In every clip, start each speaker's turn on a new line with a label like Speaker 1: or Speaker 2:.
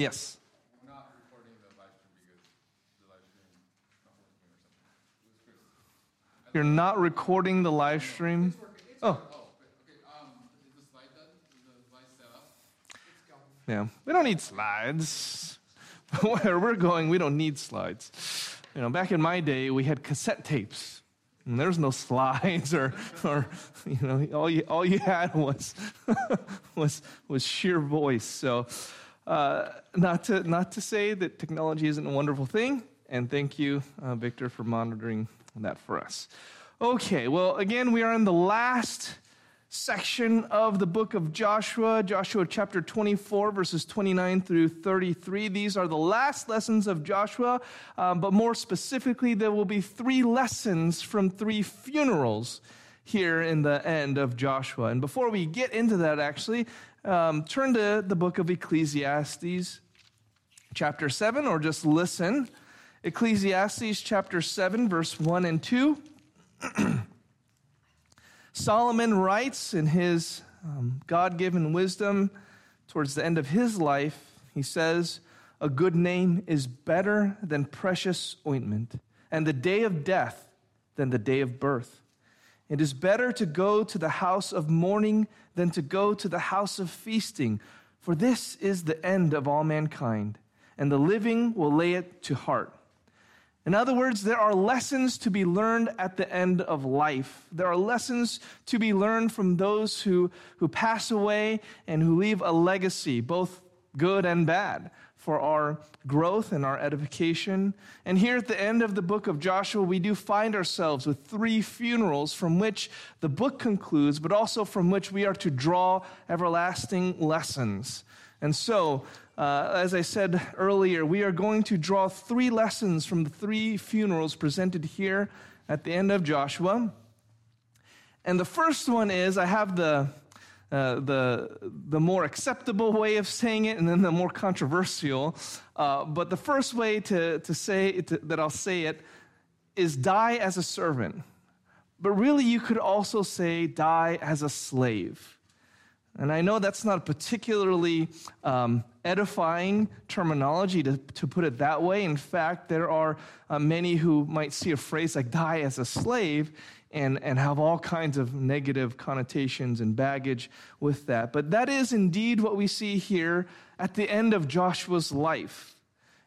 Speaker 1: Yes.
Speaker 2: We're not recording the live stream because the live stream is not working or something. It was Chris.
Speaker 1: You're not recording the live stream. Oh,
Speaker 2: Oh, okay. Um, is the slide done? Is the slide set up?
Speaker 1: yeah. We don't need slides. Where we're going, we don't need slides. You know, back in my day, we had cassette tapes. And there's no slides or, or you know, all you, all you had was, was, was sheer voice. So, uh, not, to, not to say that technology isn't a wonderful thing. And thank you, uh, Victor, for monitoring that for us. Okay, well, again, we are in the last section of the book of Joshua, Joshua chapter 24, verses 29 through 33. These are the last lessons of Joshua, um, but more specifically, there will be three lessons from three funerals here in the end of Joshua. And before we get into that, actually, um, turn to the book of Ecclesiastes, chapter 7, or just listen. Ecclesiastes chapter 7, verse 1 and 2. Solomon writes in his um, God given wisdom towards the end of his life, he says, A good name is better than precious ointment, and the day of death than the day of birth. It is better to go to the house of mourning than to go to the house of feasting, for this is the end of all mankind, and the living will lay it to heart. In other words, there are lessons to be learned at the end of life. There are lessons to be learned from those who, who pass away and who leave a legacy, both good and bad, for our growth and our edification. And here at the end of the book of Joshua, we do find ourselves with three funerals from which the book concludes, but also from which we are to draw everlasting lessons. And so, uh, as I said earlier, we are going to draw three lessons from the three funerals presented here at the end of Joshua. And the first one is I have the, uh, the, the more acceptable way of saying it and then the more controversial. Uh, but the first way to, to say to, that I'll say it is die as a servant. But really, you could also say die as a slave. And I know that's not a particularly um, edifying terminology to, to put it that way. In fact, there are uh, many who might see a phrase like die as a slave and, and have all kinds of negative connotations and baggage with that. But that is indeed what we see here at the end of Joshua's life.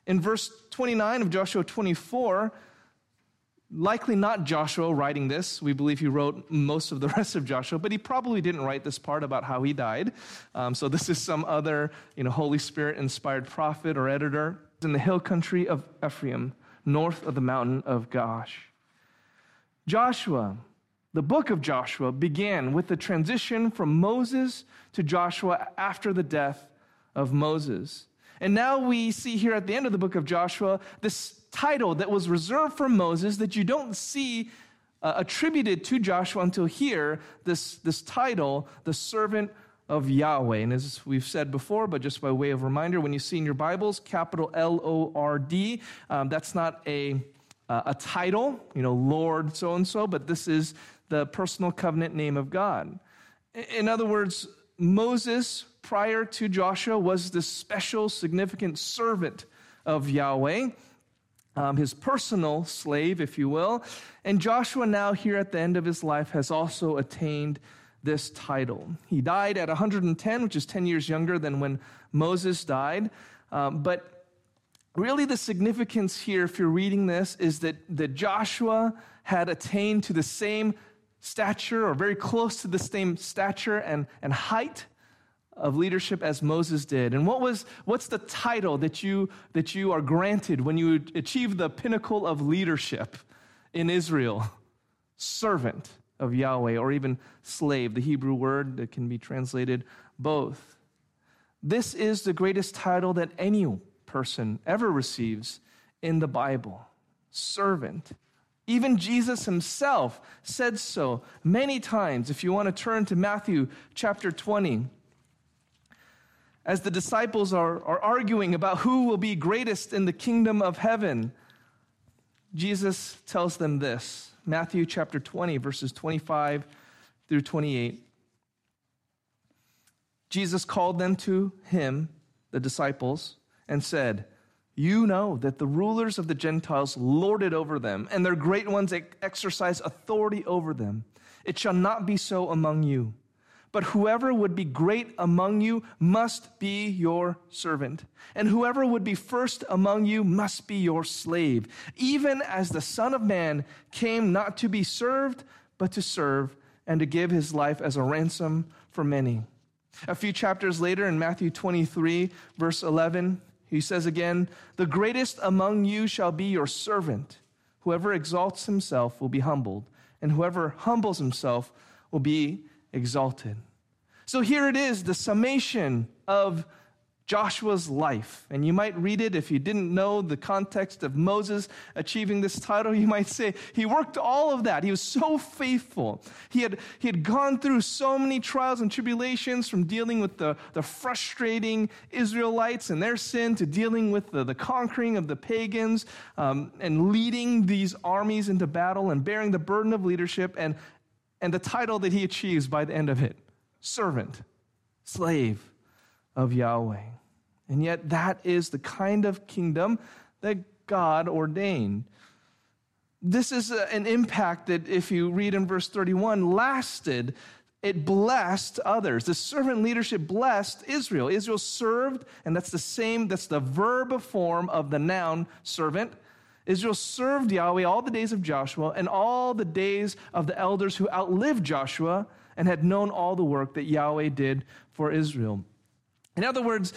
Speaker 1: In verse 29 of Joshua 24, likely not Joshua writing this. We believe he wrote most of the rest of Joshua, but he probably didn't write this part about how he died. Um, so this is some other, you know, Holy Spirit inspired prophet or editor in the hill country of Ephraim, north of the mountain of Gaash. Joshua, the book of Joshua, began with the transition from Moses to Joshua after the death of Moses. And now we see here at the end of the book of Joshua this title that was reserved for Moses that you don't see uh, attributed to Joshua until here this, this title, the servant of Yahweh. And as we've said before, but just by way of reminder, when you see in your Bibles, capital L O R D, um, that's not a, uh, a title, you know, Lord so and so, but this is the personal covenant name of God. In other words, Moses, prior to Joshua, was this special, significant servant of Yahweh um, his personal slave, if you will. And Joshua, now here at the end of his life, has also attained this title. He died at 110, which is 10 years younger than when Moses died. Um, but really, the significance here, if you're reading this, is that, that Joshua had attained to the same stature, or very close to the same stature and, and height of leadership as Moses did. And what was what's the title that you that you are granted when you achieve the pinnacle of leadership in Israel? Servant of Yahweh or even slave, the Hebrew word that can be translated both. This is the greatest title that any person ever receives in the Bible. Servant. Even Jesus himself said so many times. If you want to turn to Matthew chapter 20, as the disciples are, are arguing about who will be greatest in the kingdom of heaven, Jesus tells them this Matthew chapter 20, verses 25 through 28. Jesus called them to him, the disciples, and said, You know that the rulers of the Gentiles lord it over them, and their great ones exercise authority over them. It shall not be so among you. But whoever would be great among you must be your servant. And whoever would be first among you must be your slave, even as the Son of Man came not to be served, but to serve, and to give his life as a ransom for many. A few chapters later in Matthew 23, verse 11, he says again, The greatest among you shall be your servant. Whoever exalts himself will be humbled, and whoever humbles himself will be exalted. So here it is, the summation of Joshua's life. And you might read it if you didn't know the context of Moses achieving this title. You might say, he worked all of that. He was so faithful. He had, he had gone through so many trials and tribulations from dealing with the, the frustrating Israelites and their sin to dealing with the, the conquering of the pagans um, and leading these armies into battle and bearing the burden of leadership and, and the title that he achieves by the end of it servant, slave of Yahweh. And yet, that is the kind of kingdom that God ordained. This is an impact that, if you read in verse 31, lasted. It blessed others. The servant leadership blessed Israel. Israel served, and that's the same, that's the verb form of the noun servant. Israel served Yahweh all the days of Joshua and all the days of the elders who outlived Joshua and had known all the work that Yahweh did for Israel. In other words,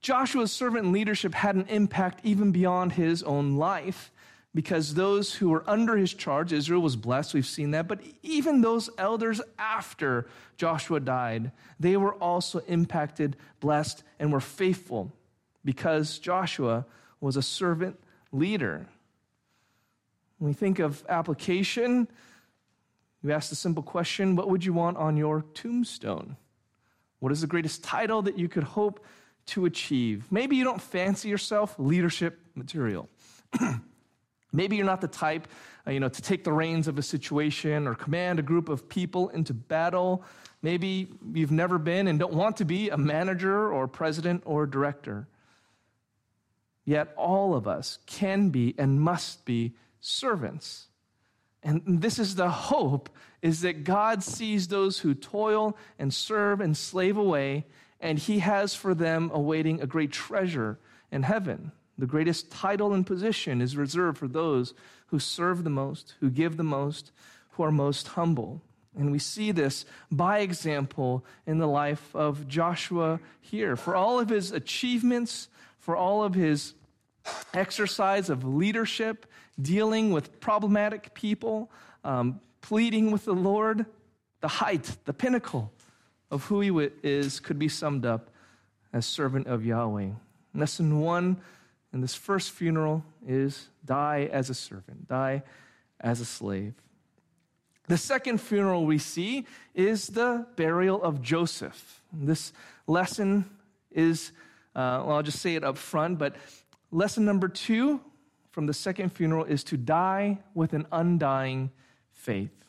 Speaker 1: Joshua's servant leadership had an impact even beyond his own life because those who were under his charge, Israel was blessed, we've seen that, but even those elders after Joshua died, they were also impacted, blessed, and were faithful because Joshua was a servant leader. When we think of application, you ask the simple question what would you want on your tombstone? What is the greatest title that you could hope to achieve? Maybe you don't fancy yourself leadership material. Maybe you're not the type, uh, you know, to take the reins of a situation or command a group of people into battle. Maybe you've never been and don't want to be a manager or president or director. Yet all of us can be and must be servants. And this is the hope is that God sees those who toil and serve and slave away, and he has for them awaiting a great treasure in heaven. The greatest title and position is reserved for those who serve the most, who give the most, who are most humble. And we see this by example in the life of Joshua here. For all of his achievements, for all of his exercise of leadership, dealing with problematic people, um, pleading with the Lord, the height, the pinnacle of who he is could be summed up as servant of Yahweh. Lesson one in this first funeral is die as a servant, die as a slave. The second funeral we see is the burial of Joseph. This lesson is, uh, well, I'll just say it up front, but lesson number two from the second funeral is to die with an undying faith.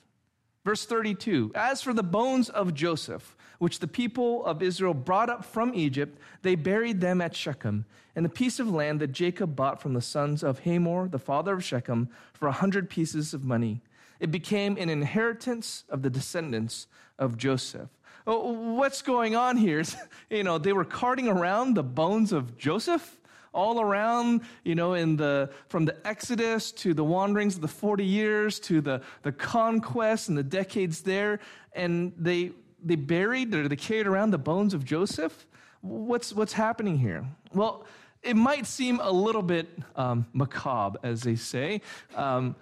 Speaker 1: Verse 32 As for the bones of Joseph, which the people of Israel brought up from Egypt, they buried them at Shechem, in the piece of land that Jacob bought from the sons of Hamor, the father of Shechem, for a hundred pieces of money. It became an inheritance of the descendants of Joseph. Oh, what's going on here? you know, they were carting around the bones of Joseph all around, you know, in the, from the Exodus to the wanderings of the 40 years to the, the conquest and the decades there. And they, they buried or they carried around the bones of Joseph. What's, what's happening here? Well, it might seem a little bit um, macabre, as they say, um,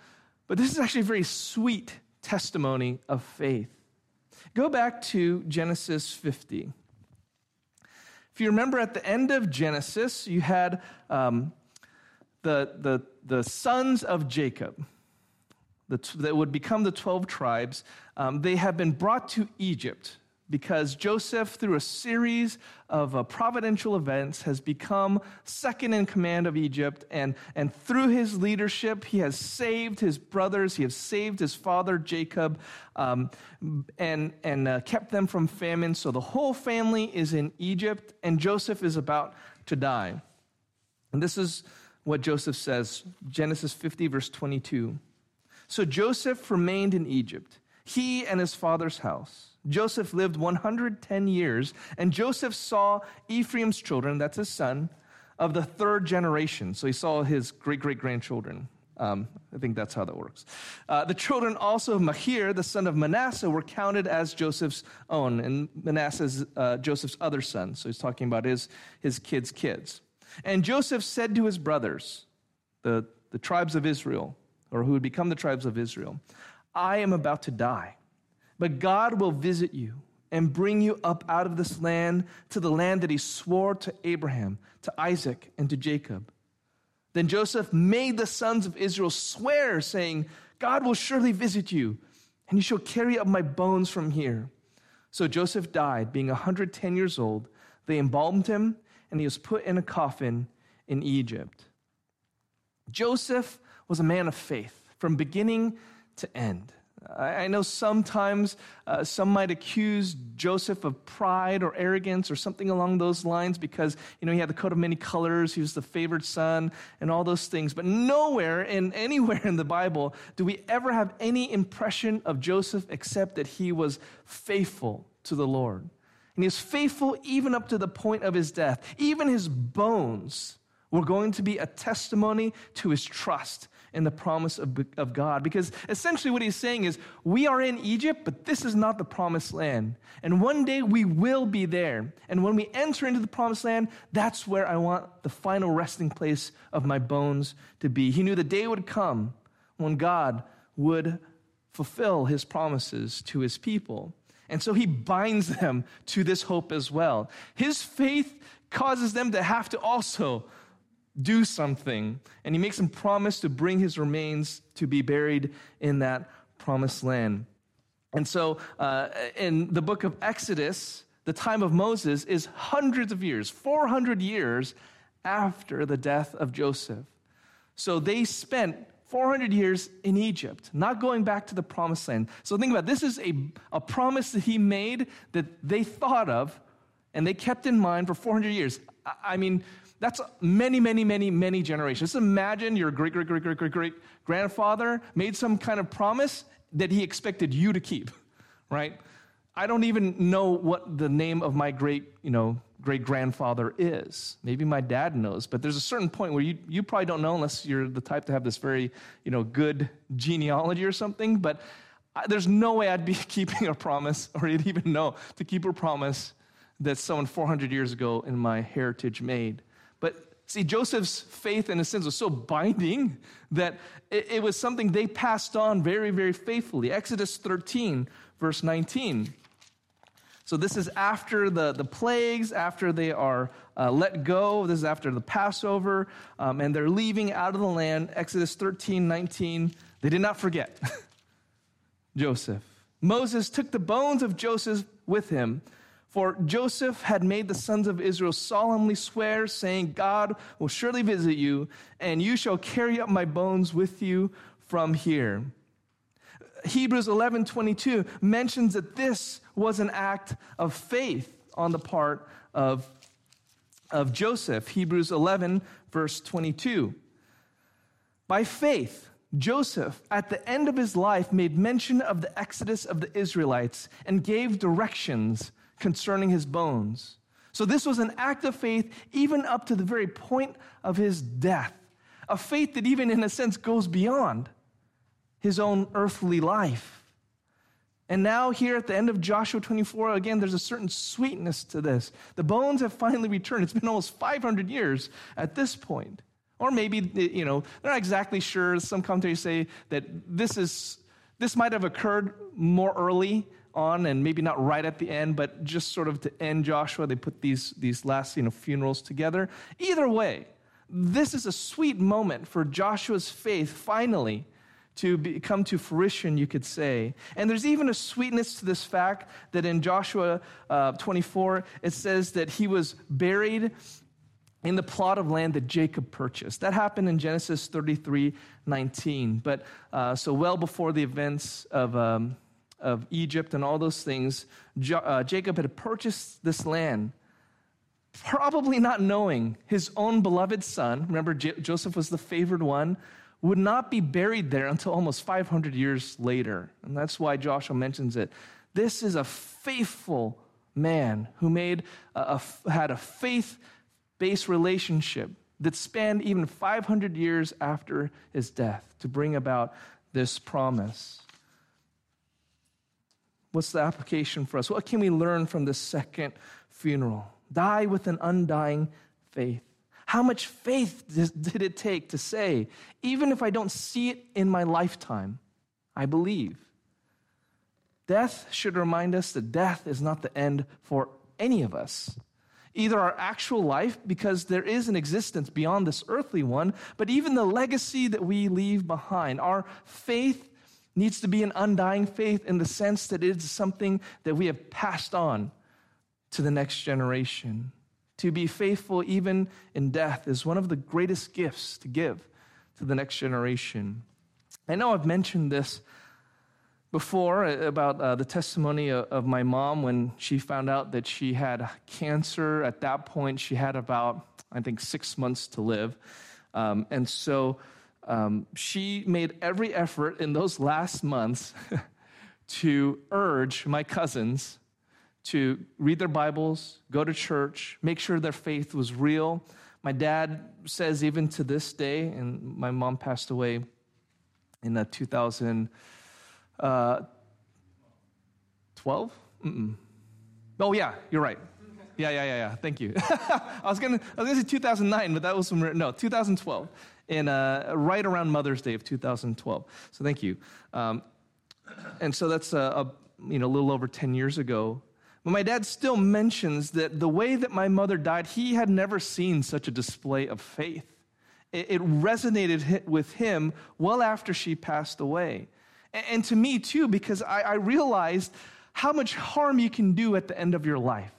Speaker 1: but this is actually a very sweet testimony of faith. Go back to Genesis 50. If you remember at the end of Genesis, you had um, the, the, the sons of Jacob that would become the 12 tribes. Um, they have been brought to Egypt because Joseph, through a series of uh, providential events, has become second in command of Egypt. And, and through his leadership, he has saved his brothers, he has saved his father Jacob, um, and, and uh, kept them from famine. So the whole family is in Egypt, and Joseph is about to die. And this is what Joseph says Genesis 50, verse 22. So Joseph remained in Egypt, he and his father's house. Joseph lived 110 years, and Joseph saw Ephraim's children, that's his son, of the third generation. So he saw his great great grandchildren. Um, I think that's how that works. Uh, the children also of Machir, the son of Manasseh, were counted as Joseph's own, and Manasseh's uh, Joseph's other son. So he's talking about his, his kids' kids. And Joseph said to his brothers, the, the tribes of Israel, or who would become the tribes of Israel, I am about to die, but God will visit you and bring you up out of this land to the land that he swore to Abraham, to Isaac, and to Jacob. Then Joseph made the sons of Israel swear, saying, God will surely visit you, and you shall carry up my bones from here. So Joseph died, being 110 years old. They embalmed him, and he was put in a coffin in Egypt. Joseph was a man of faith from beginning to end. I know sometimes uh, some might accuse Joseph of pride or arrogance or something along those lines because, you know, he had the coat of many colors, he was the favored son, and all those things. But nowhere and anywhere in the Bible do we ever have any impression of Joseph except that he was faithful to the Lord. And he was faithful even up to the point of his death. Even his bones were going to be a testimony to his trust in the promise of, of God. Because essentially, what he's saying is, we are in Egypt, but this is not the promised land. And one day we will be there. And when we enter into the promised land, that's where I want the final resting place of my bones to be. He knew the day would come when God would fulfill his promises to his people. And so he binds them to this hope as well. His faith causes them to have to also do something. And he makes him promise to bring his remains to be buried in that promised land. And so uh, in the book of Exodus, the time of Moses is hundreds of years, 400 years after the death of Joseph. So they spent 400 years in Egypt, not going back to the promised land. So think about it. this is a, a promise that he made that they thought of and they kept in mind for 400 years. I, I mean, that's many, many, many, many generations. Just imagine your great, great, great, great, great, great grandfather made some kind of promise that he expected you to keep, right? I don't even know what the name of my great, you know, great grandfather is. Maybe my dad knows, but there's a certain point where you, you probably don't know unless you're the type to have this very, you know, good genealogy or something. But I, there's no way I'd be keeping a promise or I'd even know to keep a promise that someone 400 years ago in my heritage made. See, Joseph's faith, in a sense, was so binding that it, it was something they passed on very, very faithfully. Exodus 13, verse 19. So this is after the, the plagues, after they are uh, let go. This is after the Passover, um, and they're leaving out of the land. Exodus 13, 19. They did not forget Joseph. Moses took the bones of Joseph with him for Joseph had made the sons of Israel solemnly swear, saying, God will surely visit you, and you shall carry up my bones with you from here. Hebrews 11 22 mentions that this was an act of faith on the part of, of Joseph. Hebrews 11, verse 22. By faith, Joseph, at the end of his life, made mention of the exodus of the Israelites and gave directions concerning his bones. So this was an act of faith even up to the very point of his death, a faith that even in a sense goes beyond his own earthly life. And now, here at the end of Joshua 24, again, there's a certain sweetness to this. The bones have finally returned. It's been almost 500 years at this point. Or maybe, you know, they're not exactly sure. Some commentators say that this is this might have occurred more early on and maybe not right at the end, but just sort of to end Joshua, they put these, these last you know, funerals together. Either way, this is a sweet moment for Joshua's faith finally to be, come to fruition, you could say. And there's even a sweetness to this fact that in Joshua uh, 24, it says that he was buried in the plot of land that Jacob purchased. That happened in Genesis 33 19. But uh, so well before the events of. Um, of Egypt and all those things, jo- uh, Jacob had purchased this land probably not knowing his own beloved son, remember J- Joseph was the favored one, would not be buried there until almost 500 years later. And that's why Joshua mentions it. This is a faithful man who made a, a, had a faith based relationship that spanned even 500 years after his death to bring about this promise. What's the application for us? What can we learn from this second funeral? Die with an undying faith. How much faith did it take to say, even if I don't see it in my lifetime, I believe? Death should remind us that death is not the end for any of us. Either our actual life, because there is an existence beyond this earthly one, but even the legacy that we leave behind. Our faith needs to be an undying faith in the sense that it is something that we have passed on to the next generation. To be faithful even in death is one of the greatest gifts to give to the next generation. I know I've mentioned this before about uh, the testimony of, of, my mom when she found out that she had cancer. At that point, she had about, I think, six months to live. Um, and so um, she made every effort in those last months to urge my cousins to read their Bibles, go to church, make sure their faith was real. My dad says, even to this day, and my mom passed away in uh, 2012. Uh, oh, yeah, you're right. Yeah, yeah, yeah, yeah. Thank you. I was gonna, I was gonna say 2009, but that was from no 2012, in uh, right around Mother's Day of 2012. So thank you. Um, and so that's a, a you know a little over 10 years ago. But my dad still mentions that the way that my mother died, he had never seen such a display of faith. It, it resonated with him well after she passed away. And, and to me, too, because I, I realized how much harm you can do at the end of your life.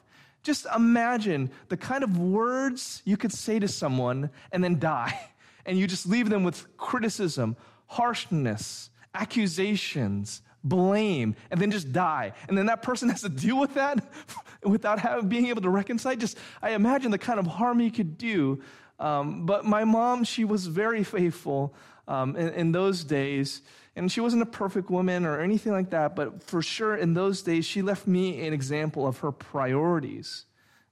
Speaker 1: Just imagine the kind of words you could say to someone and then die, and you just leave them with criticism, harshness, accusations, blame, and then just die. And then that person has to deal with that without having, being able to reconcile. Just, I imagine the kind of harm you could do. Um, but my mom, she was very faithful um, in, in those days. And she wasn't a perfect woman or anything like that, but for sure in those days, she left me an example of her priorities.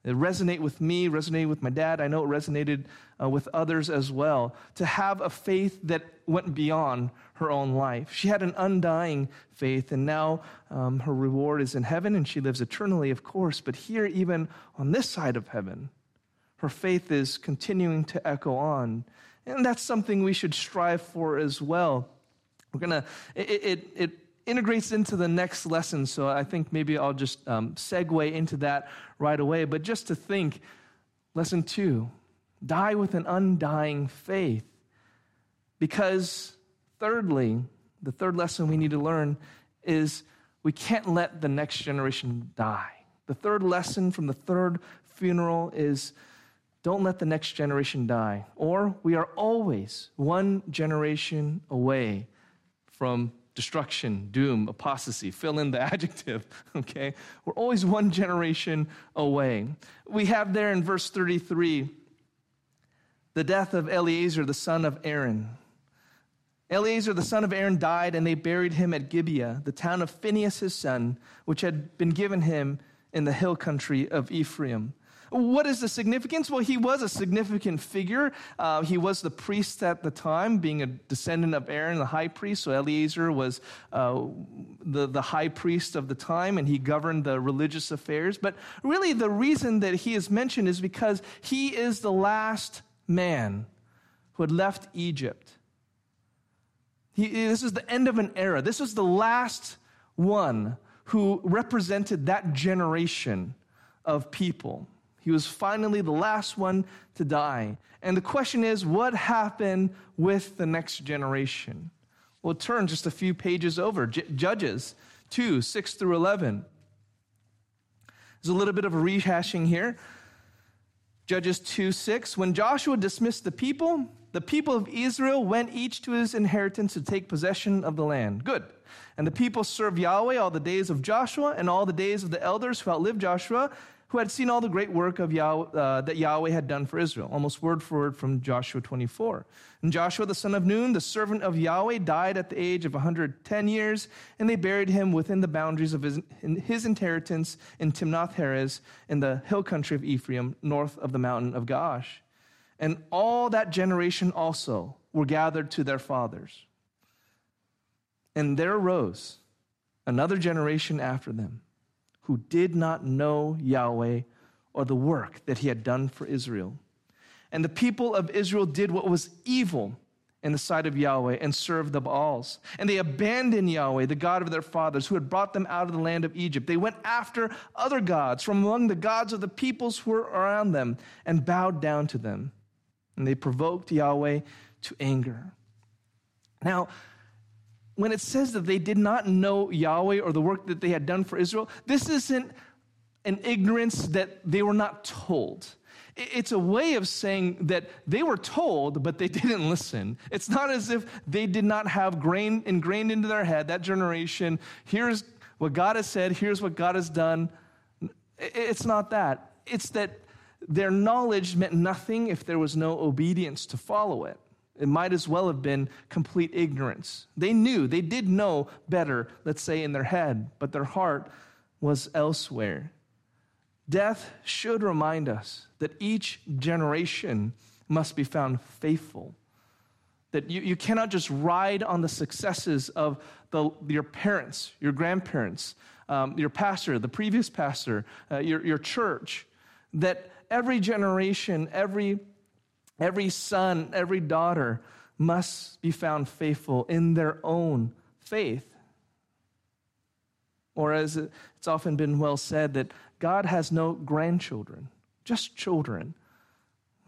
Speaker 1: It resonated with me, resonated with my dad. I know it resonated uh, with others as well. To have a faith that went beyond her own life. She had an undying faith, and now um, her reward is in heaven, and she lives eternally, of course. But here, even on this side of heaven, her faith is continuing to echo on. And that's something we should strive for as well. We're going to, it, it, it integrates into the next lesson. So I think maybe I'll just um, segue into that right away. But just to think, lesson two die with an undying faith. Because, thirdly, the third lesson we need to learn is we can't let the next generation die. The third lesson from the third funeral is don't let the next generation die. Or we are always one generation away from destruction, doom, apostasy, fill in the adjective, okay? We're always one generation away. We have there in verse 33 the death of Eleazar, the son of Aaron. Eleazar, the son of Aaron, died, and they buried him at Gibeah, the town of Phinehas, his son, which had been given him in the hill country of Ephraim. What is the significance? Well, he was a significant figure. Uh, he was the priest at the time, being a descendant of Aaron, the high priest. So Eleazar was uh, the, the high priest of the time, and he governed the religious affairs. But really, the reason that he is mentioned is because he is the last man who had left Egypt. He, this is the end of an era. This was the last one who represented that generation of people. He was finally the last one to die. And the question is, what happened with the next generation? Well, turn just a few pages over. J- Judges 2, 6 through 11. There's a little bit of a rehashing here. Judges 2, 6. When Joshua dismissed the people, the people of Israel went each to his inheritance to take possession of the land. Good. And the people served Yahweh all the days of Joshua and all the days of the elders who outlived Joshua who had seen all the great work of Yahweh, uh, that Yahweh had done for Israel, almost word for word from Joshua 24. And Joshua, the son of Nun, the servant of Yahweh, died at the age of 110 years, and they buried him within the boundaries of his, his inheritance in Timnath Heres in the hill country of Ephraim, north of the mountain of Gaash. And all that generation also were gathered to their fathers. And there arose another generation after them who did not know Yahweh or the work that he had done for Israel. And the people of Israel did what was evil in the sight of Yahweh and served the Baals. And they abandoned Yahweh, the God of their fathers, who had brought them out of the land of Egypt. They went after other gods from among the gods of the peoples who were around them and bowed down to them. And they provoked Yahweh to anger. Now, when it says that they did not know Yahweh or the work that they had done for Israel, this isn't an ignorance that they were not told. It's a way of saying that they were told, but they didn't listen. It's not as if they did not have grain ingrained into their head, that generation, here's what God has said, here's what God has done. It's not that. It's that their knowledge meant nothing if there was no obedience to follow it. It might as well have been complete ignorance. They knew, they did know better, let's say, in their head, but their heart was elsewhere. Death should remind us that each generation must be found faithful. That you, you cannot just ride on the successes of the, your parents, your grandparents, um, your pastor, the previous pastor, uh, your, your church. That every generation, every Every son, every daughter must be found faithful in their own faith. Or, as it's often been well said, that God has no grandchildren, just children.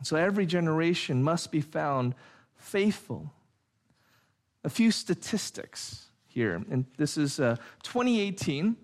Speaker 1: So every generation must be found faithful. A few statistics here, and this is uh, 2018.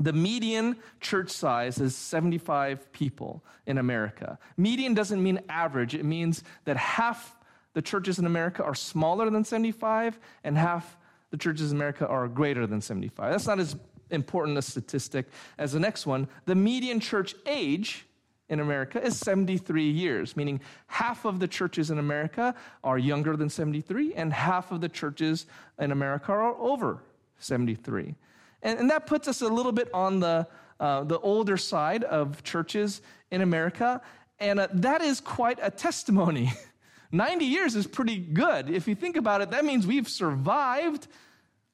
Speaker 1: The median church size is 75 people in America. Median doesn't mean average, it means that half the churches in America are smaller than 75, and half the churches in America are greater than 75. That's not as important a statistic as the next one. The median church age in America is 73 years, meaning half of the churches in America are younger than 73, and half of the churches in America are over 73. And, and that puts us a little bit on the, uh, the older side of churches in America. And uh, that is quite a testimony. 90 years is pretty good. If you think about it, that means we've survived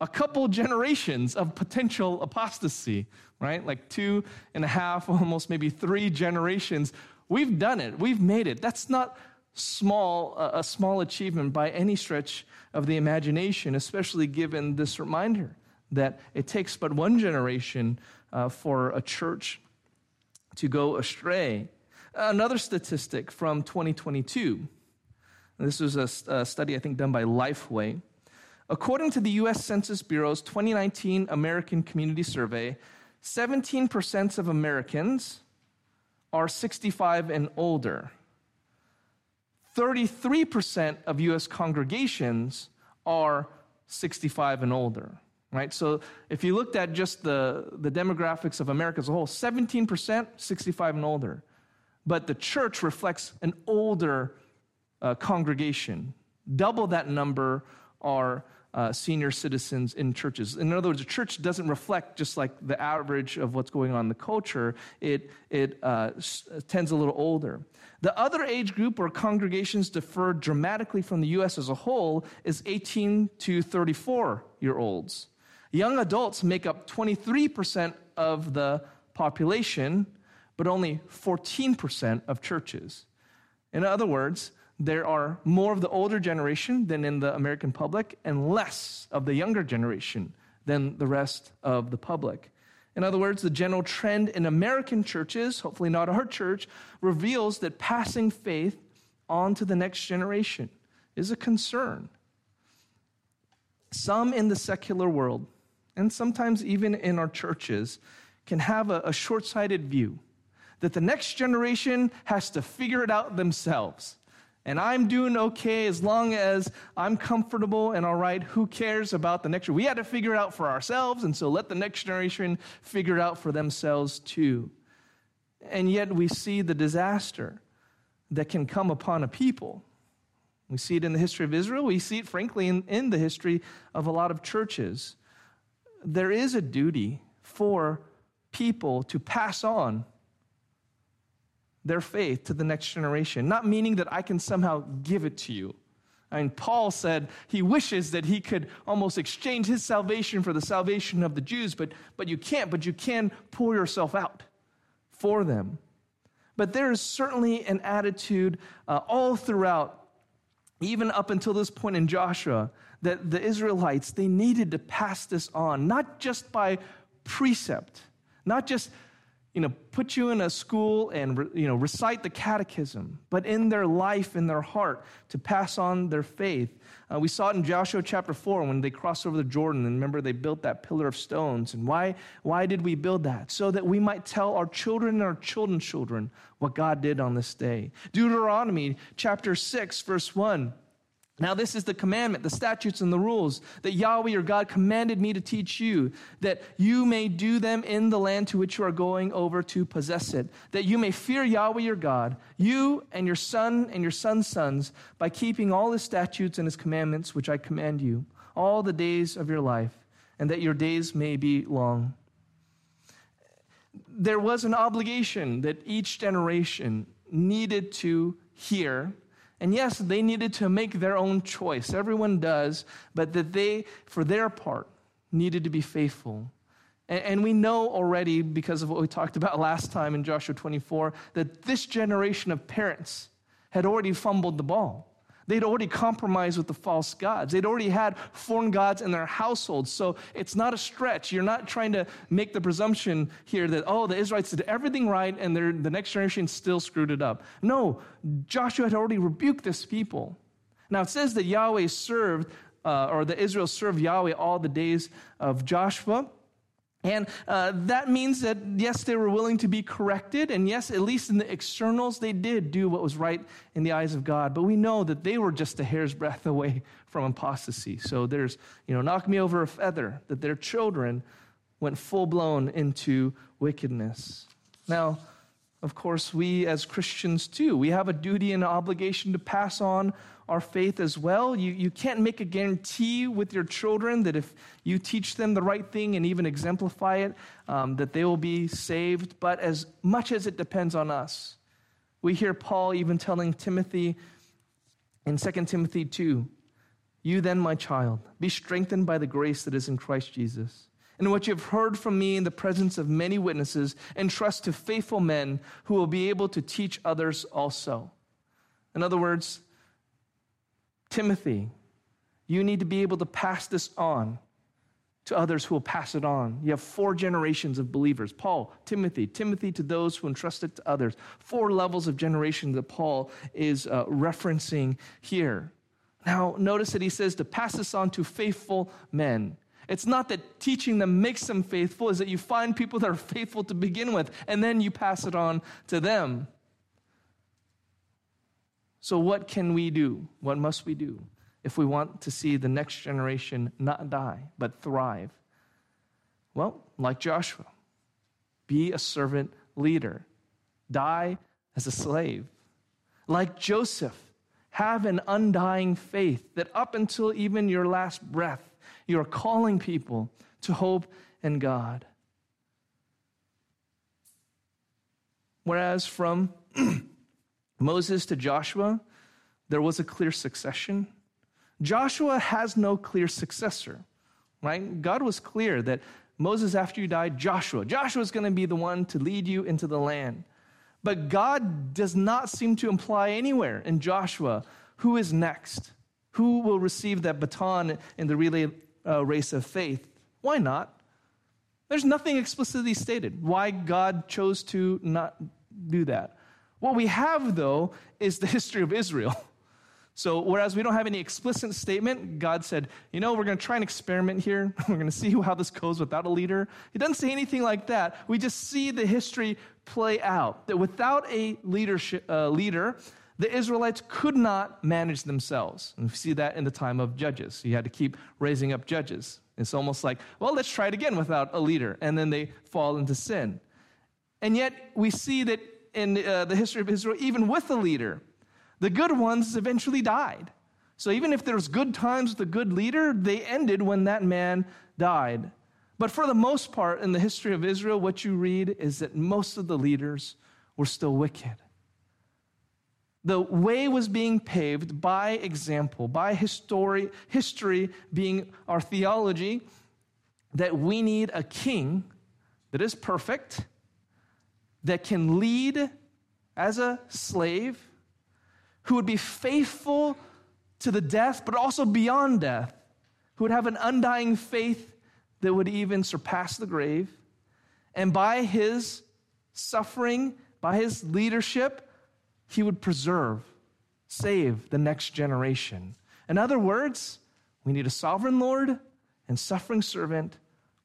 Speaker 1: a couple generations of potential apostasy, right? Like two and a half, almost maybe three generations. We've done it. We've made it. That's not small a small achievement by any stretch of the imagination, especially given this reminder that it takes but one generation uh, for a church to go astray. Another statistic from 2022. This was a, a study, I think, done by Lifeway. According to the U.S. Census Bureau's 2019 American Community Survey, 17% of Americans are 65 and older. 33% of U.S. congregations are 65 and older right? So if you looked at just the, the demographics of America as a whole, 17% 65 and older. But the church reflects an older uh, congregation. Double that number are uh, senior citizens in churches. In other words, a church doesn't reflect just like the average of what's going on in the culture, it, it uh, tends a little older. The other age group where congregations differ dramatically from the U.S. as a whole is 18 to 34 year olds. Young adults make up 23% of the population, but only 14% of churches. In other words, there are more of the older generation than in the American public, and less of the younger generation than the rest of the public. In other words, the general trend in American churches, hopefully not our church, reveals that passing faith on to the next generation is a concern. Some in the secular world and sometimes even in our churches, can have a, a short sighted view that the next generation has to figure it out themselves. And I'm doing okay as long as I'm comfortable and all right. Who cares about the next? We had to figure it out for ourselves, and so let the next generation figure it out for themselves too. And yet we see the disaster that can come upon a people. We see it in the history of Israel. We see it, frankly, in, in the history of a lot of churches. There is a duty for people to pass on their faith to the next generation, not meaning that I can somehow give it to you. I mean, Paul said he wishes that he could almost exchange his salvation for the salvation of the Jews, but, but you can't, but you can pour yourself out for them. But there is certainly an attitude uh, all throughout, even up until this point in Joshua, that the Israelites, they needed to pass this on, not just by precept, not just you know, put you in a school and, you know, recite the catechism, but in their life, in their heart, to pass on their faith. Uh, we saw it in Joshua chapter 4 when they crossed over the Jordan. And remember, they built that pillar of stones. And why, why did we build that? So that we might tell our children and our children's children what God did on this day. Deuteronomy chapter 6, verse 1. Now, this is the commandment, the statutes, and the rules that Yahweh your God commanded me to teach you, that you may do them in the land to which you are going over to possess it, that you may fear Yahweh your God, you and your son and your son's sons, by keeping all his statutes and his commandments which I command you, all the days of your life, and that your days may be long. There was an obligation that each generation needed to hear and yes, they needed to make their own choice. Everyone does, but that they, for their part, needed to be faithful. And, and, we know already, because of what we talked about last time in Joshua 24, that this generation of parents had already fumbled the ball. They'd already compromised with the false gods. They'd already had foreign gods in their households. So it's not a stretch. You're not trying to make the presumption here that, oh, the Israelites did everything right and the next generation still screwed it up. No, Joshua had already rebuked this people. Now it says that Yahweh served, uh, or that Israel served Yahweh all the days of Joshua. And uh, that means that, yes, they were willing to be corrected. And yes, at least in the externals, they did do what was right in the eyes of God. But we know that they were just a hair's breadth away from apostasy. So there's, you know, knock me over a feather, that their children went full blown into wickedness. Now, of course, we as Christians too, we have a duty and an obligation to pass on our faith as well. You, you can't make a guarantee with your children that if you teach them the right thing and even exemplify it, um, that they will be saved. But as much as it depends on us, we hear Paul even telling Timothy in 2 Timothy 2 You then, my child, be strengthened by the grace that is in Christ Jesus. And what you have heard from me in the presence of many witnesses, entrust to faithful men who will be able to teach others also. In other words, Timothy, you need to be able to pass this on to others who will pass it on. You have four generations of believers Paul, Timothy, Timothy to those who entrust it to others. Four levels of generation that Paul is uh, referencing here. Now, notice that he says to pass this on to faithful men. It's not that teaching them makes them faithful, is that you find people that are faithful to begin with, and then you pass it on to them. So, what can we do? What must we do if we want to see the next generation not die, but thrive? Well, like Joshua, be a servant leader, die as a slave. Like Joseph, have an undying faith that up until even your last breath, you're calling people to hope in God. Whereas from Moses to Joshua, there was a clear succession. Joshua has no clear successor, right? God was clear that Moses, after you died, Joshua, Joshua is going to be the one to lead you into the land. But God does not seem to imply anywhere in Joshua who is next, who will receive that baton in the relay uh, race of faith. Why not? There's nothing explicitly stated why God chose to not do that. What we have, though, is the history of Israel. So, whereas we don't have any explicit statement, God said, you know, we're going to try an experiment here. We're going to see how this goes without a leader. He doesn't say anything like that. We just see the history play out that without a leadership, uh, leader, the Israelites could not manage themselves. And we see that in the time of judges. You had to keep raising up judges. It's almost like, well, let's try it again without a leader. And then they fall into sin. And yet, we see that in uh, the history of Israel, even with a leader, the good ones eventually died. So even if there's good times with a good leader, they ended when that man died. But for the most part, in the history of Israel, what you read is that most of the leaders were still wicked. The way was being paved by example, by history, history being our theology, that we need a king that is perfect, that can lead as a slave, who would be faithful to the death, but also beyond death, who would have an undying faith that would even surpass the grave. And by his suffering, by his leadership, he would preserve, save the next generation. In other words, we need a sovereign Lord and suffering servant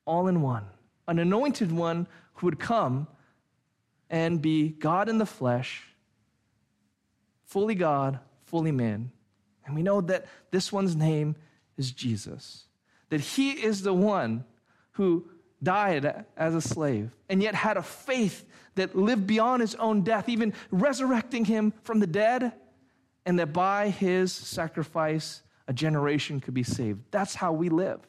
Speaker 1: all in one, an anointed one who would come and be God in the flesh, fully God, fully man. And we know that this one's name is Jesus, that he is the one who died as a slave and yet had a faith that lived beyond his own death, even resurrecting him from the dead, and that by his sacrifice, a generation could be saved. That's how we live.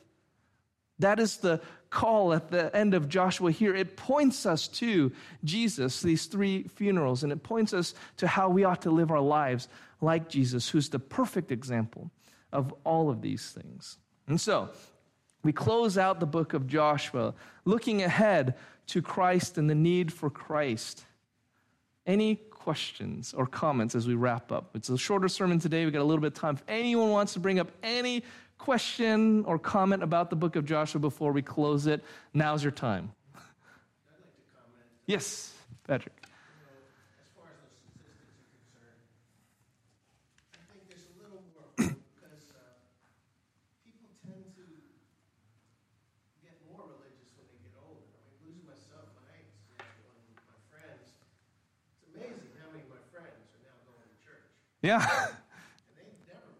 Speaker 1: That is the call at the end of Joshua here. It points us to Jesus, these three funerals, and it points us to how we ought to live our lives like Jesus, who's the perfect example of all of these things. And so, we close out the book of Joshua looking ahead to Christ and the need for Christ. Any questions or comments as we wrap up? It's a shorter sermon today. We've got a little bit of time. If anyone wants to bring up any question or comment about the book of Joshua before we close it, now's your time.
Speaker 3: I'd like to comment.
Speaker 1: Yes, Patrick.
Speaker 3: You know, as far as those statistics are concerned, I think there's a little more because uh, people tend to get more religious when they get older. I mean, losing myself, when I experienced one with my friends, it's amazing how many of my friends are now going to church.
Speaker 1: Yeah.
Speaker 3: And they never.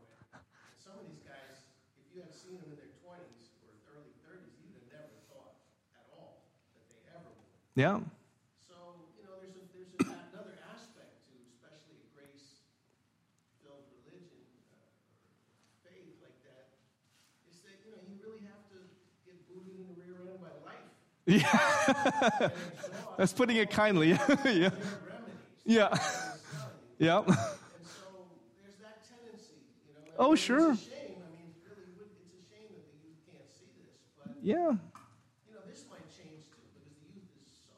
Speaker 3: Some of these guys, if you had seen them in their 20s or early 30s, you'd have never thought at all that they ever would.
Speaker 1: Yeah.
Speaker 3: So, you know, there's, a, there's a, another aspect to, especially a grace-filled religion uh, or faith like that, is that, you know, you really have to get booted in the rear end by life.
Speaker 1: Yeah. That's putting it kindly. yeah. Yeah.
Speaker 3: that it's telling you.
Speaker 1: Yeah.
Speaker 3: And so there's that tendency, you know. and
Speaker 1: Oh,
Speaker 3: it's
Speaker 1: sure.
Speaker 3: a shame. I mean, really it's a shame that the youth can't see this, but
Speaker 1: Yeah.
Speaker 3: you know, this might change too, because the youth is so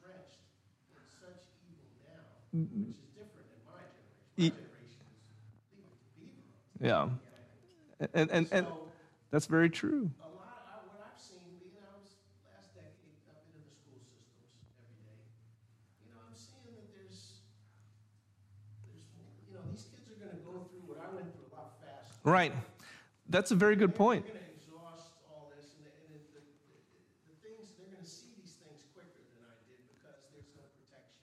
Speaker 3: drenched in such evil now, mm, mm. which is different in my generation. My generation is Leave It to Beaver.
Speaker 1: Yeah. And, and, and
Speaker 3: So,
Speaker 1: that's very true.
Speaker 3: a lot of, I- what I've seen, you know, I was, last decade, I've been in the school systems every day. You know, I'm seeing that there's, there's, you know, these kids are gonna go through what I went through a lot faster.
Speaker 1: Right. That's a very good point.
Speaker 3: They're gonna exhaust all this, and, the, and the, the, the things, they're gonna see these things quicker than I did because there's no protection.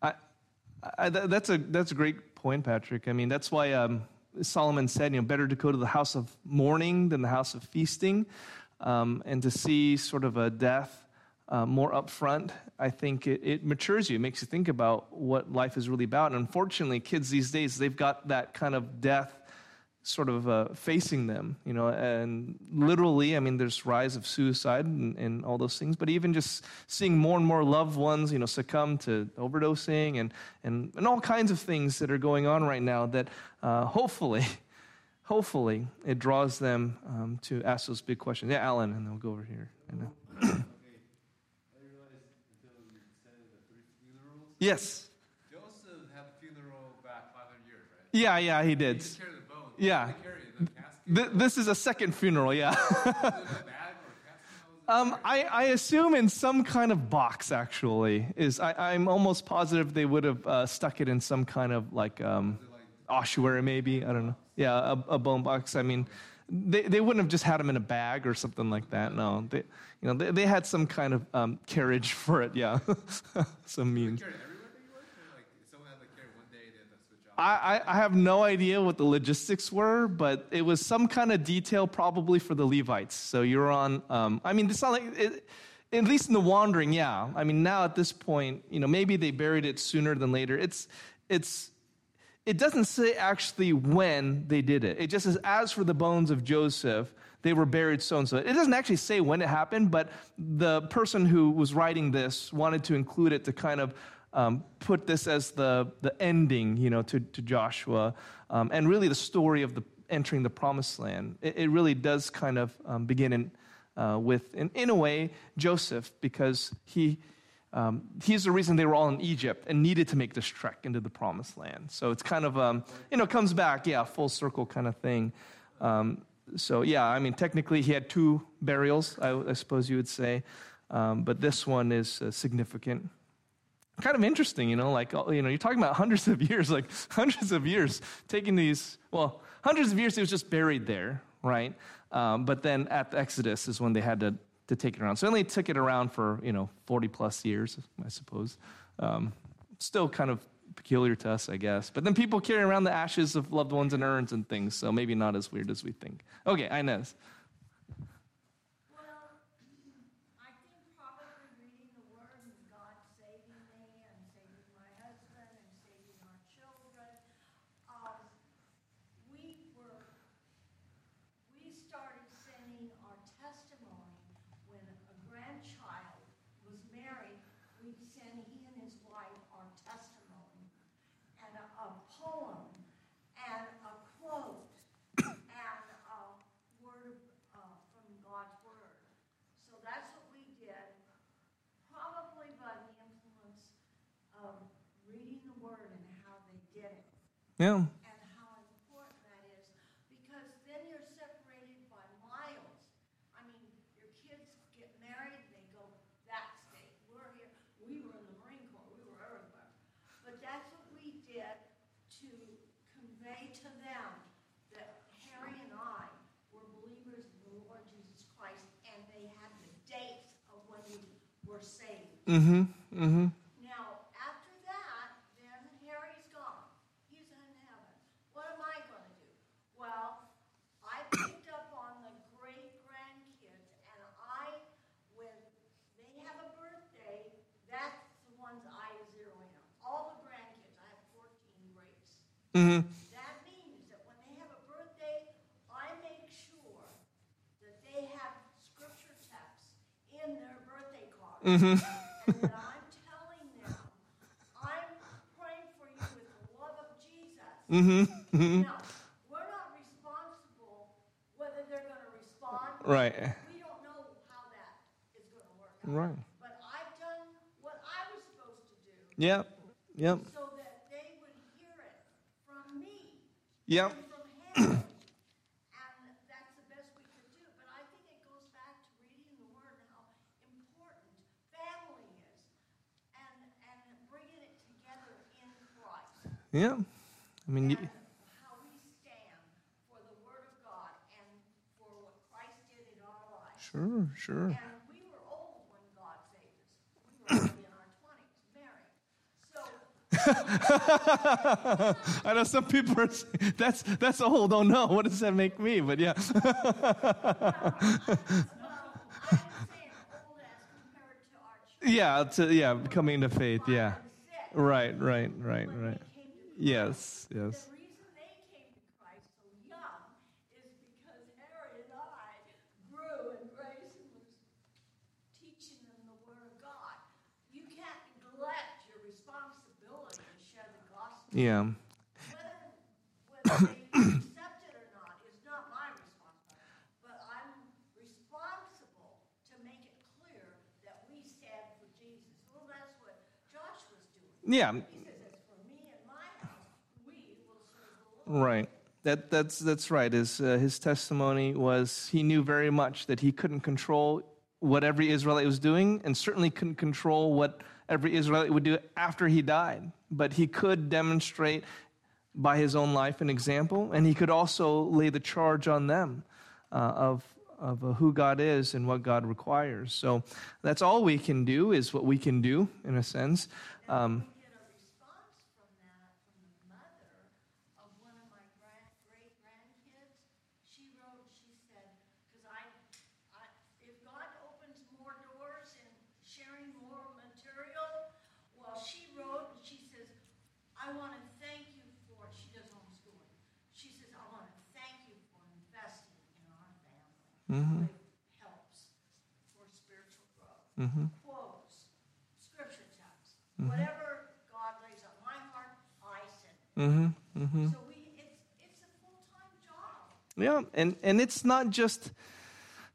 Speaker 1: I, I, th- that's a that's a great point, Patrick. I mean, that's why um, Solomon said, you know, better to go to the house of mourning than the house of feasting, um, and to see sort of a death uh, more upfront. I think it, it matures you. It makes you think about what life is really about. And unfortunately, kids these days they've got that kind of death sort of uh, facing them, you know, and literally, I mean, there's rise of suicide and, and all those things, but even just seeing more and more loved ones, you know, succumb to overdosing and, and, and all kinds of things that are going on right now that uh, hopefully, hopefully it draws them um, to ask those big questions. Yeah, Alan, and then we'll go over here.
Speaker 2: Okay. I didn't until you said the three funerals.
Speaker 1: Yes.
Speaker 2: Joseph had a funeral back 500 years, right?
Speaker 1: Yeah, yeah, he
Speaker 2: He
Speaker 1: did.
Speaker 2: just carried the bones.
Speaker 1: Yeah.
Speaker 2: They the.
Speaker 1: Th- this is a second funeral, yeah.
Speaker 2: Was it a bag or a casket? How was it
Speaker 1: Um, I, I assume in some kind of box. Actually, is I, I'm almost positive they would have uh, stuck it in some kind of like um, ossuary, maybe. I don't know. Yeah, a, a bone box. I mean, they, they wouldn't have just had them in a bag or something like that. No, they, you know, they, they had some kind of um, carriage for it. Yeah, some means.
Speaker 2: carried everywhere that you worked? Or like someone had like carry one day, they had to switch off?
Speaker 1: I, I, have no idea what the logistics were, but it was some kind of detail probably for the Levites. So you're on, um, I mean, it's not like, it, at least in the wandering, yeah. I mean, now at this point, you know, maybe they buried it sooner than later. It's, it's, it doesn't say actually when they did it. It just says, as for the bones of Joseph, they were buried so and so. It doesn't actually say when it happened, but the person who was writing this wanted to include it to kind of um, put this as the, the ending, you know, to, to Joshua, um, and really the story of the entering the promised land. It, it really does kind of um, begin in, uh, with, in, in a way, Joseph, because he, um, he's the reason they were all in Egypt and needed to make this trek into the promised land. So it's kind of, um, you know, comes back, yeah, full circle kind of thing. Um, so, yeah, I mean, technically he had two burials, I, I suppose you would say, but this one is uh, significant. Kind of interesting, you know, like, you know, you're talking about hundreds of years, like hundreds of years taking these, well, hundreds of years he was just buried there, right? Um, but then at the Exodus is when they had to, to take it around. So they only took it around for, you know, 40 plus years, I suppose. Um, still kind of peculiar to us, I guess. But then people carry around the ashes of loved ones in urns and things, so maybe not as weird as we think. Okay, Inez.
Speaker 4: Well, I think probably reading the Word and God saving me and saving my husband and saving our children. Um, we were, we started sending our testimony when a grandchild was married. We'd send he and his wife our testimony and a, a poem and a quote and a word uh, from God's word. So that's what we did, probably by the influence of reading the word and how they did it
Speaker 1: Yeah.
Speaker 4: and how important that is because then you're separated by miles. I mean, your kids get married, they go that state. We're here, we were in the Marine Corps, we were everywhere. But that's what we did to convey to them that Harry and I were believers in the Lord Jesus Christ and they had the dates of when we were saved.
Speaker 1: Mm-hmm. Mm-hmm.
Speaker 4: Now, after that, then Harry's gone. He's in heaven. What am I going to do? Well, I picked up on the great grandkids, and I, when they have a birthday, that's the ones I zero in on. All the grandkids, I have 14 greats.
Speaker 1: Mm-hmm.
Speaker 4: That means that when they have a birthday, I make sure that they have scripture texts in their birthday card. Mm-hmm. And that I'm telling them, I'm praying for you with the love of Jesus. Mm-hmm. Mm-hmm. Now, we're not responsible whether they're going to respond.
Speaker 1: Right.
Speaker 4: We don't know how that is going to work out.
Speaker 1: Right.
Speaker 4: But I've done what I was supposed to do
Speaker 1: Yep. Yep.
Speaker 4: so that they would hear it from me
Speaker 1: Yep.
Speaker 4: and from him. and that's the best we could do. But I think it goes back to reading the Word and how important family is, and and bringing it together in Christ,
Speaker 1: Yeah. I mean,
Speaker 4: and how we stand for the Word of God and for what Christ did in our lives.
Speaker 1: sure, sure.
Speaker 4: And we were old when God saved us. We were only in our twenties, married. So.
Speaker 1: I know some people are saying, that's that's old. Oh no, what does that make me? But yeah. Yeah, to, yeah, coming to faith, yeah. Right, right, right, right. Yes, yes.
Speaker 4: The reason they came to Christ so young is because Harry and I grew and Grayson was teaching them the Word of God. You can't neglect your responsibility to share the gospel.
Speaker 1: Yeah.
Speaker 4: Whether, whether they accept it or not is not my responsibility. But I'm responsible to make it clear that we stand for Jesus. Well, that's what Josh was doing.
Speaker 1: Yeah,
Speaker 4: He says, as for me and my house, we will serve
Speaker 1: right. That, that's, that's right. His, uh, his testimony was he knew very much that he couldn't control what every Israelite was doing and certainly couldn't control what every Israelite would do after he died. But he could demonstrate by his own life an example, and he could also lay the charge on them uh, of, of uh, who God is and what God requires. So that's all we can do, is what we can do, in a sense. Um,
Speaker 4: We get a response from that from the mother of one of my grand, great grandkids. She wrote, she said, because I, I, if God opens more doors in
Speaker 1: Mm-hmm.
Speaker 4: helps for spiritual growth. Quotes, scripture texts, whatever God lays on my heart, I send.
Speaker 1: Mm-hmm. Mm-hmm.
Speaker 4: So we, it's, it's a full-time job.
Speaker 1: Yeah, and, and it's not just,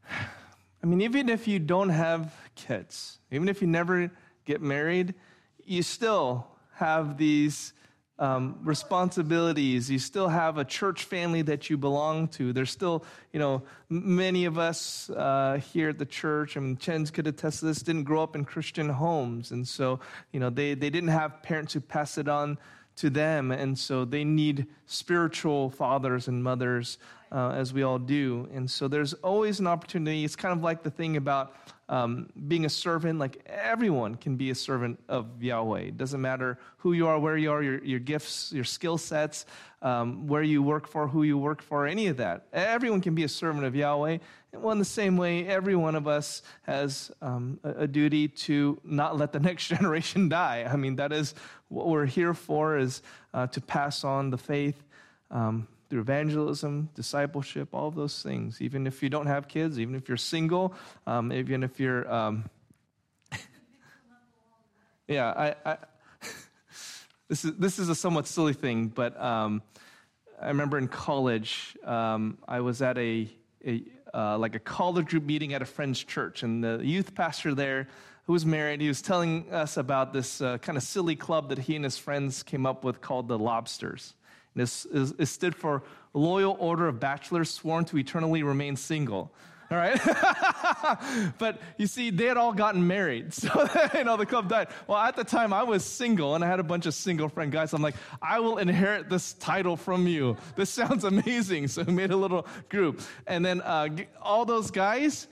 Speaker 1: I mean, even if you don't have kids, even if you never get married, you still have these um, responsibilities. You still have a church family that you belong to. There's still, you know, many of us uh, here at the church, I mean, Chen's could attest to this, didn't grow up in Christian homes. And so, you know, they, they didn't have parents who passed it on to them. And so they need spiritual fathers and mothers, uh, as we all do. And so there's always an opportunity. It's kind of like the thing about um, being a servant. Like everyone can be a servant of Yahweh. It doesn't matter who you are, where you are, your, your gifts, your skill sets, um, where you work for, who you work for, any of that. Everyone can be a servant of Yahweh. And well, in the same way, every one of us has um, a, a duty to not let the next generation die. I mean, that is what we're here for, is uh, to pass on the faith um, through evangelism, discipleship, all of those things. Even if you don't have kids, even if you're single, um, even if you're, um, yeah, I, I this is this is a somewhat silly thing, but um, I remember in college, um, I was at a, a uh, like a college group meeting at a friend's church, and the youth pastor there, who was married, he was telling us about this uh, kind of silly club that he and his friends came up with called the Lobsters. And is, it stood for Loyal Order of Bachelors Sworn to Eternally Remain Single. All right? but you see, they had all gotten married. So, you know, the club died. Well, at the time, I was single and I had a bunch of single friend guys. I'm like, I will inherit this title from you. This sounds amazing. So, we made a little group. And then uh, all those guys,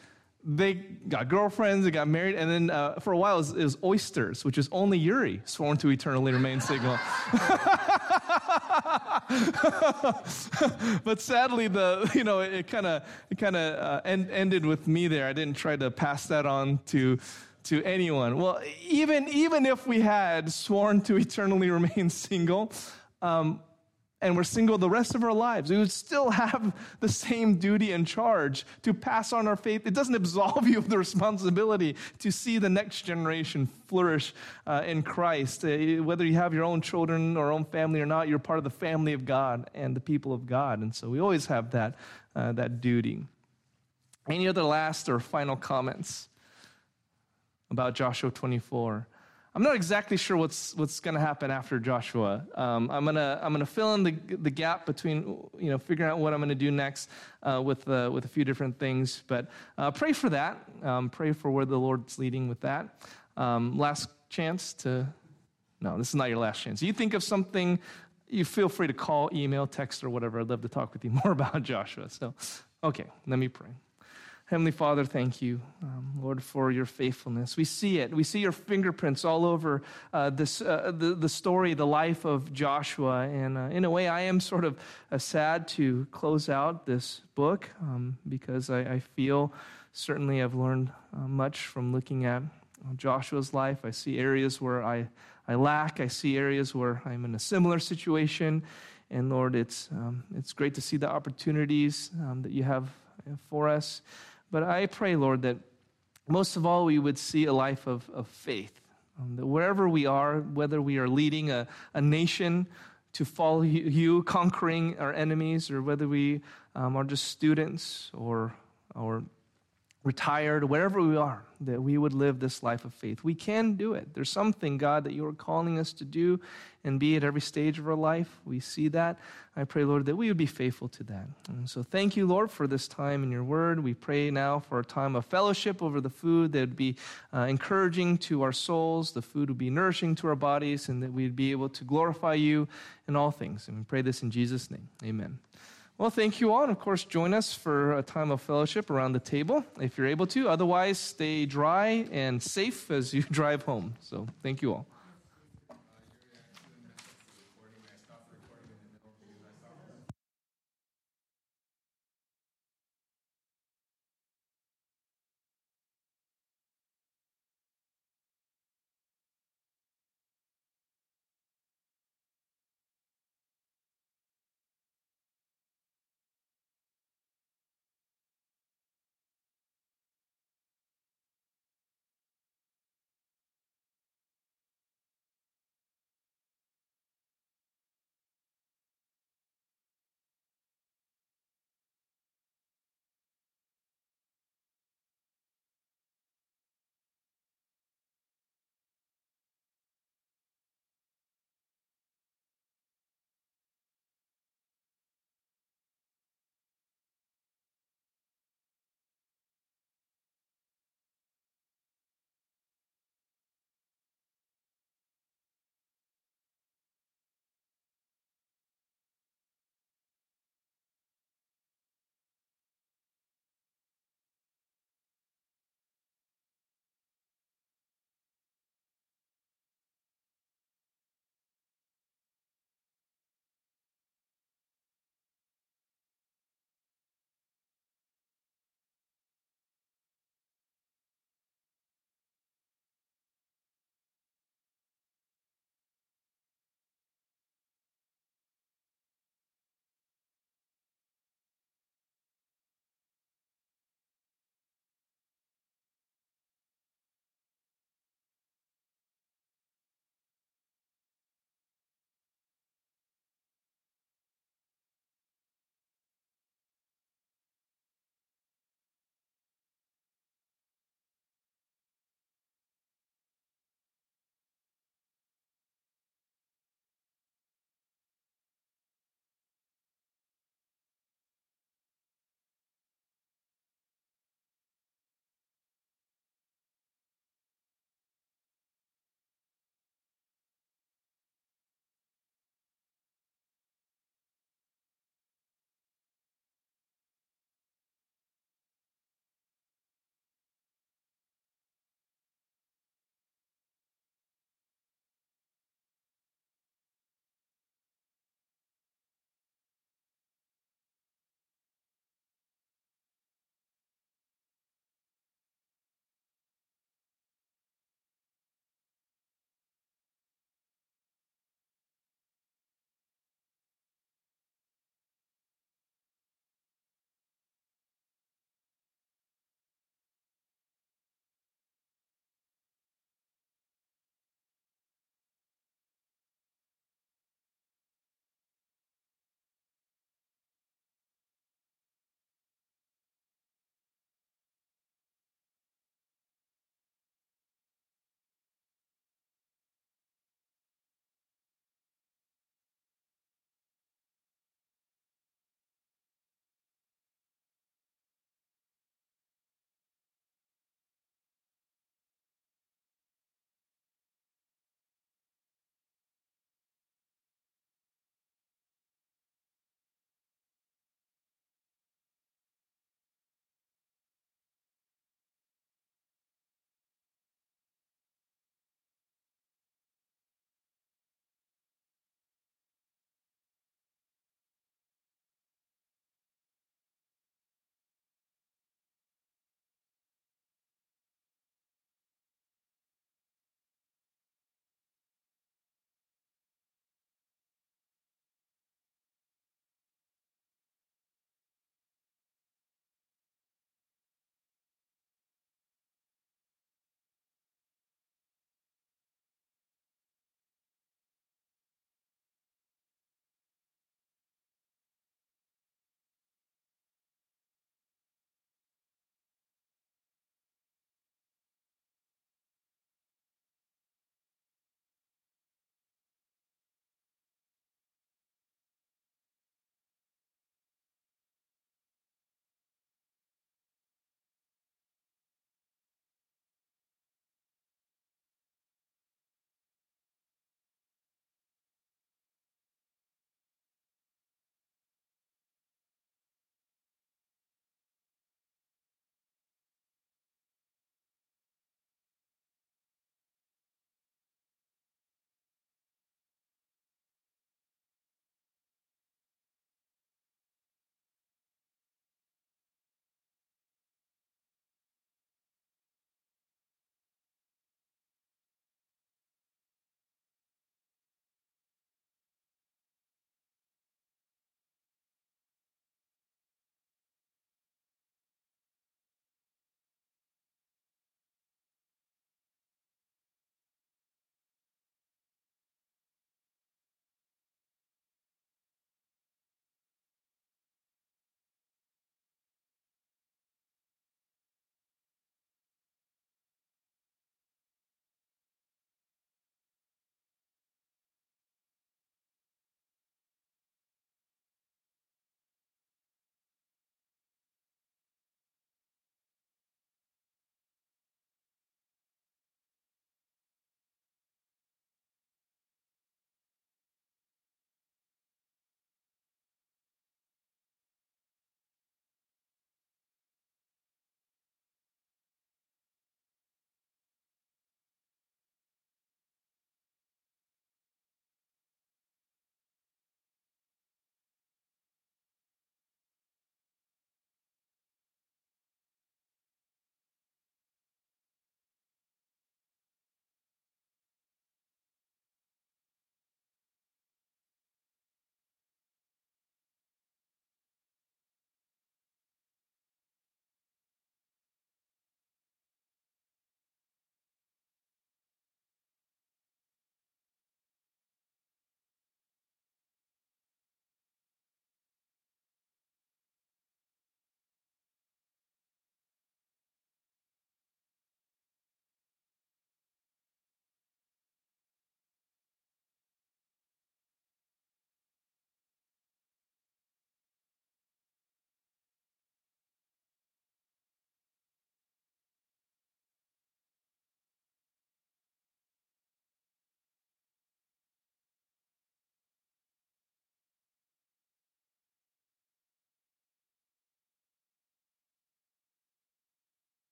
Speaker 1: they got girlfriends, they got married, and then uh, for a while it was, it was, oysters, which is only Yuri, sworn to eternally remain single. but sadly, the you know it kind of it kind of uh, end, ended with me there. I didn't try to pass that on to to anyone. Well, even even if we had sworn to eternally remain single. Um, and we're single the rest of our lives, we would still have the same duty and charge to pass on our faith. It doesn't absolve you of the responsibility to see the next generation flourish uh, in Christ. Uh, whether you have your own children or own family or not, you're part of the family of God and the people of God. And so we always have that, uh, that duty. Any other last or final comments about Joshua 24? I'm not exactly sure what's what's going to happen after Joshua. Um, I'm gonna I'm gonna fill in the the gap between you know figuring out what I'm gonna do next uh, with uh, with a few different things. But uh, pray for that. Um, pray for where the Lord's leading with that. Um, last chance to. No, this is not your last chance. You think of something. You feel free to call, email, text, or whatever. I'd love to talk with you more about Joshua. So, okay, let me pray. Heavenly Father, thank you, um, Lord, for your faithfulness. We see it. We see your fingerprints all over uh, this, uh, the, the story, the life of Joshua. And uh, in a way, I am sort of uh, sad to close out this book um, because I, I, feel certainly I've learned uh, much from looking at Joshua's life. I see areas where I, I lack, I see areas where I'm in a similar situation. And Lord, it's, um, it's great to see the opportunities um, that you have for us. But I pray, Lord, that most of all we would see a life of, of faith. Um, that wherever we are, whether we are leading a, a nation to follow you, conquering our enemies, or whether we um, are just students or, or retired, wherever we are, that we would live this life of faith. We can do it. There's something, God, that you are calling us to do and be at every stage of our life. We see that. I pray, Lord, that we would be faithful to that. And so thank you, Lord, for this time in your word. We pray now for a time of fellowship over the food that would be uh, encouraging to our souls, the food would be nourishing to our bodies, and that we'd be able to glorify you in all things. And we pray this in Jesus' name. Amen. Well, thank you all. And of course, join us for a time of fellowship around the table if you're able to. Otherwise, stay dry and safe as you drive home. So, thank you all.